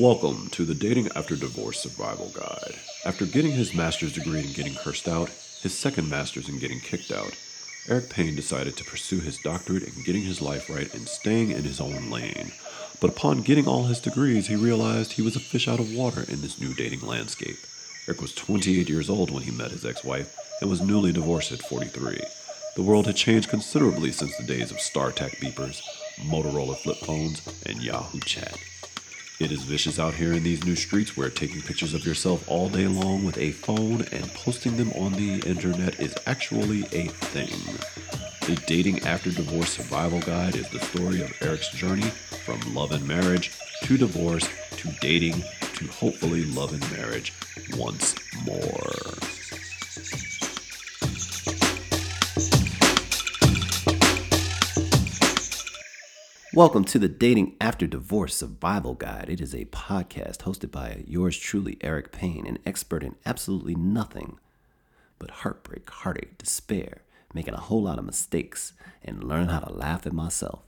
Welcome to the Dating After Divorce Survival Guide. After getting his master's degree in getting cursed out, his second master's in getting kicked out, Eric Payne decided to pursue his doctorate in getting his life right and staying in his own lane. But upon getting all his degrees, he realized he was a fish out of water in this new dating landscape. Eric was 28 years old when he met his ex wife and was newly divorced at 43. The world had changed considerably since the days of StarTAC beepers, Motorola flip phones, and Yahoo Chat. It is vicious out here in these new streets where taking pictures of yourself all day long with a phone and posting them on the internet is actually a thing. The Dating After Divorce Survival Guide is the story of Eric's journey from love and marriage to divorce to dating to hopefully love and marriage once more. Welcome to the Dating After Divorce Survival Guide. It is a podcast hosted by yours truly, Eric Payne, an expert in absolutely nothing but heartbreak, heartache, despair, making a whole lot of mistakes, and learn how to laugh at myself.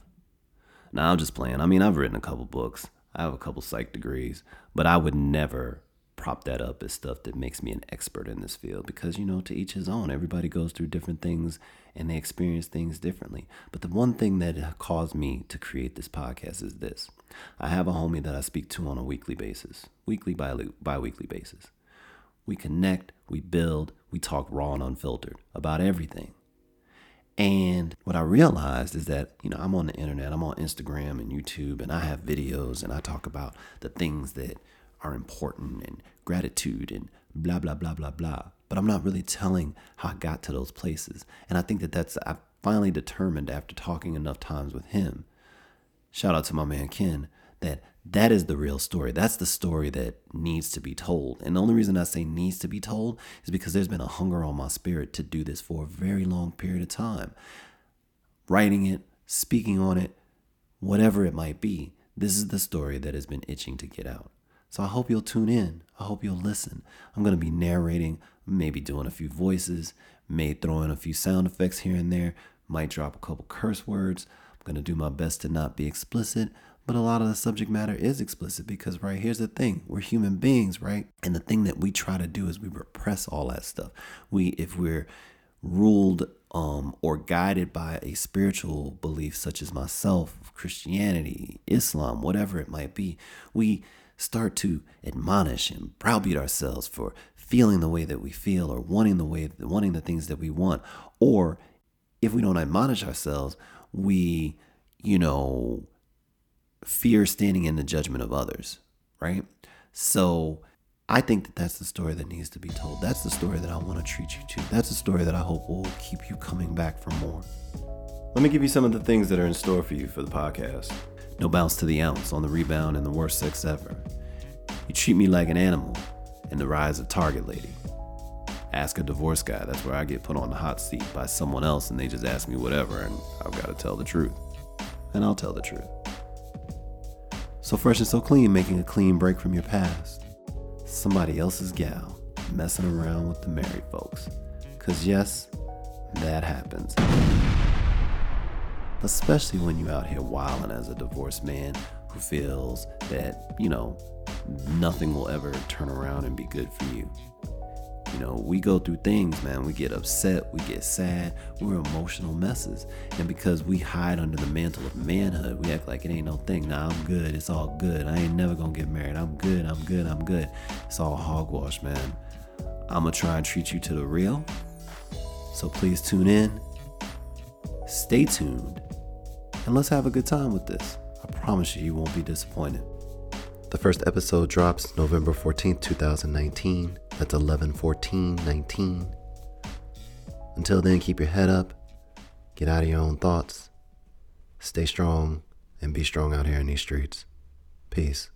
Now, I'm just playing. I mean, I've written a couple books, I have a couple psych degrees, but I would never prop that up as stuff that makes me an expert in this field because, you know, to each his own. Everybody goes through different things and they experience things differently. But the one thing that caused me to create this podcast is this I have a homie that I speak to on a weekly basis, weekly, bi weekly basis. We connect, we build, we talk raw and unfiltered about everything. And what I realized is that, you know, I'm on the internet, I'm on Instagram and YouTube, and I have videos and I talk about the things that are important and gratitude and blah, blah, blah, blah, blah. But I'm not really telling how I got to those places. And I think that that's, I've finally determined after talking enough times with him, shout out to my man Ken, that that is the real story. That's the story that needs to be told. And the only reason I say needs to be told is because there's been a hunger on my spirit to do this for a very long period of time. Writing it, speaking on it, whatever it might be, this is the story that has been itching to get out. So I hope you'll tune in. I hope you'll listen. I'm going to be narrating, maybe doing a few voices, may throw in a few sound effects here and there, might drop a couple curse words. I'm going to do my best to not be explicit, but a lot of the subject matter is explicit because, right, here's the thing we're human beings, right? And the thing that we try to do is we repress all that stuff. We, if we're ruled um, or guided by a spiritual belief such as myself, Christianity, Islam, whatever it might be, we start to admonish and browbeat ourselves for feeling the way that we feel or wanting the way wanting the things that we want. Or if we don't admonish ourselves we you know fear standing in the judgment of others right? So i think that that's the story that needs to be told. That's the story that i want to treat you to. That's the story that i hope will keep you coming back for more. Let me give you some of the things that are in store for you for the podcast no bounce to the ounce on the rebound and the worst sex ever. You treat me like an animal and the rise of Target Lady. Ask a divorce guy, that's where I get put on the hot seat by someone else and they just ask me whatever and I've got to tell the truth. And I'll tell the truth. So fresh and so clean, making a clean break from your past. Somebody else's gal messing around with the married folks. Cause yes, that happens especially when you're out here wilding as a divorced man who feels that, you know, nothing will ever turn around and be good for you. You know, we go through things, man. We get upset, we get sad, we're emotional messes. And because we hide under the mantle of manhood, we act like it ain't no thing. Nah, I'm good. It's all good. I ain't never gonna get married. I'm good. I'm good. I'm good. It's all hogwash, man. I'm gonna try and treat you to the real. So please tune in. Stay tuned and let's have a good time with this. I promise you, you won't be disappointed. The first episode drops November 14th, 2019. That's 11 14 19. Until then, keep your head up, get out of your own thoughts, stay strong, and be strong out here in these streets. Peace.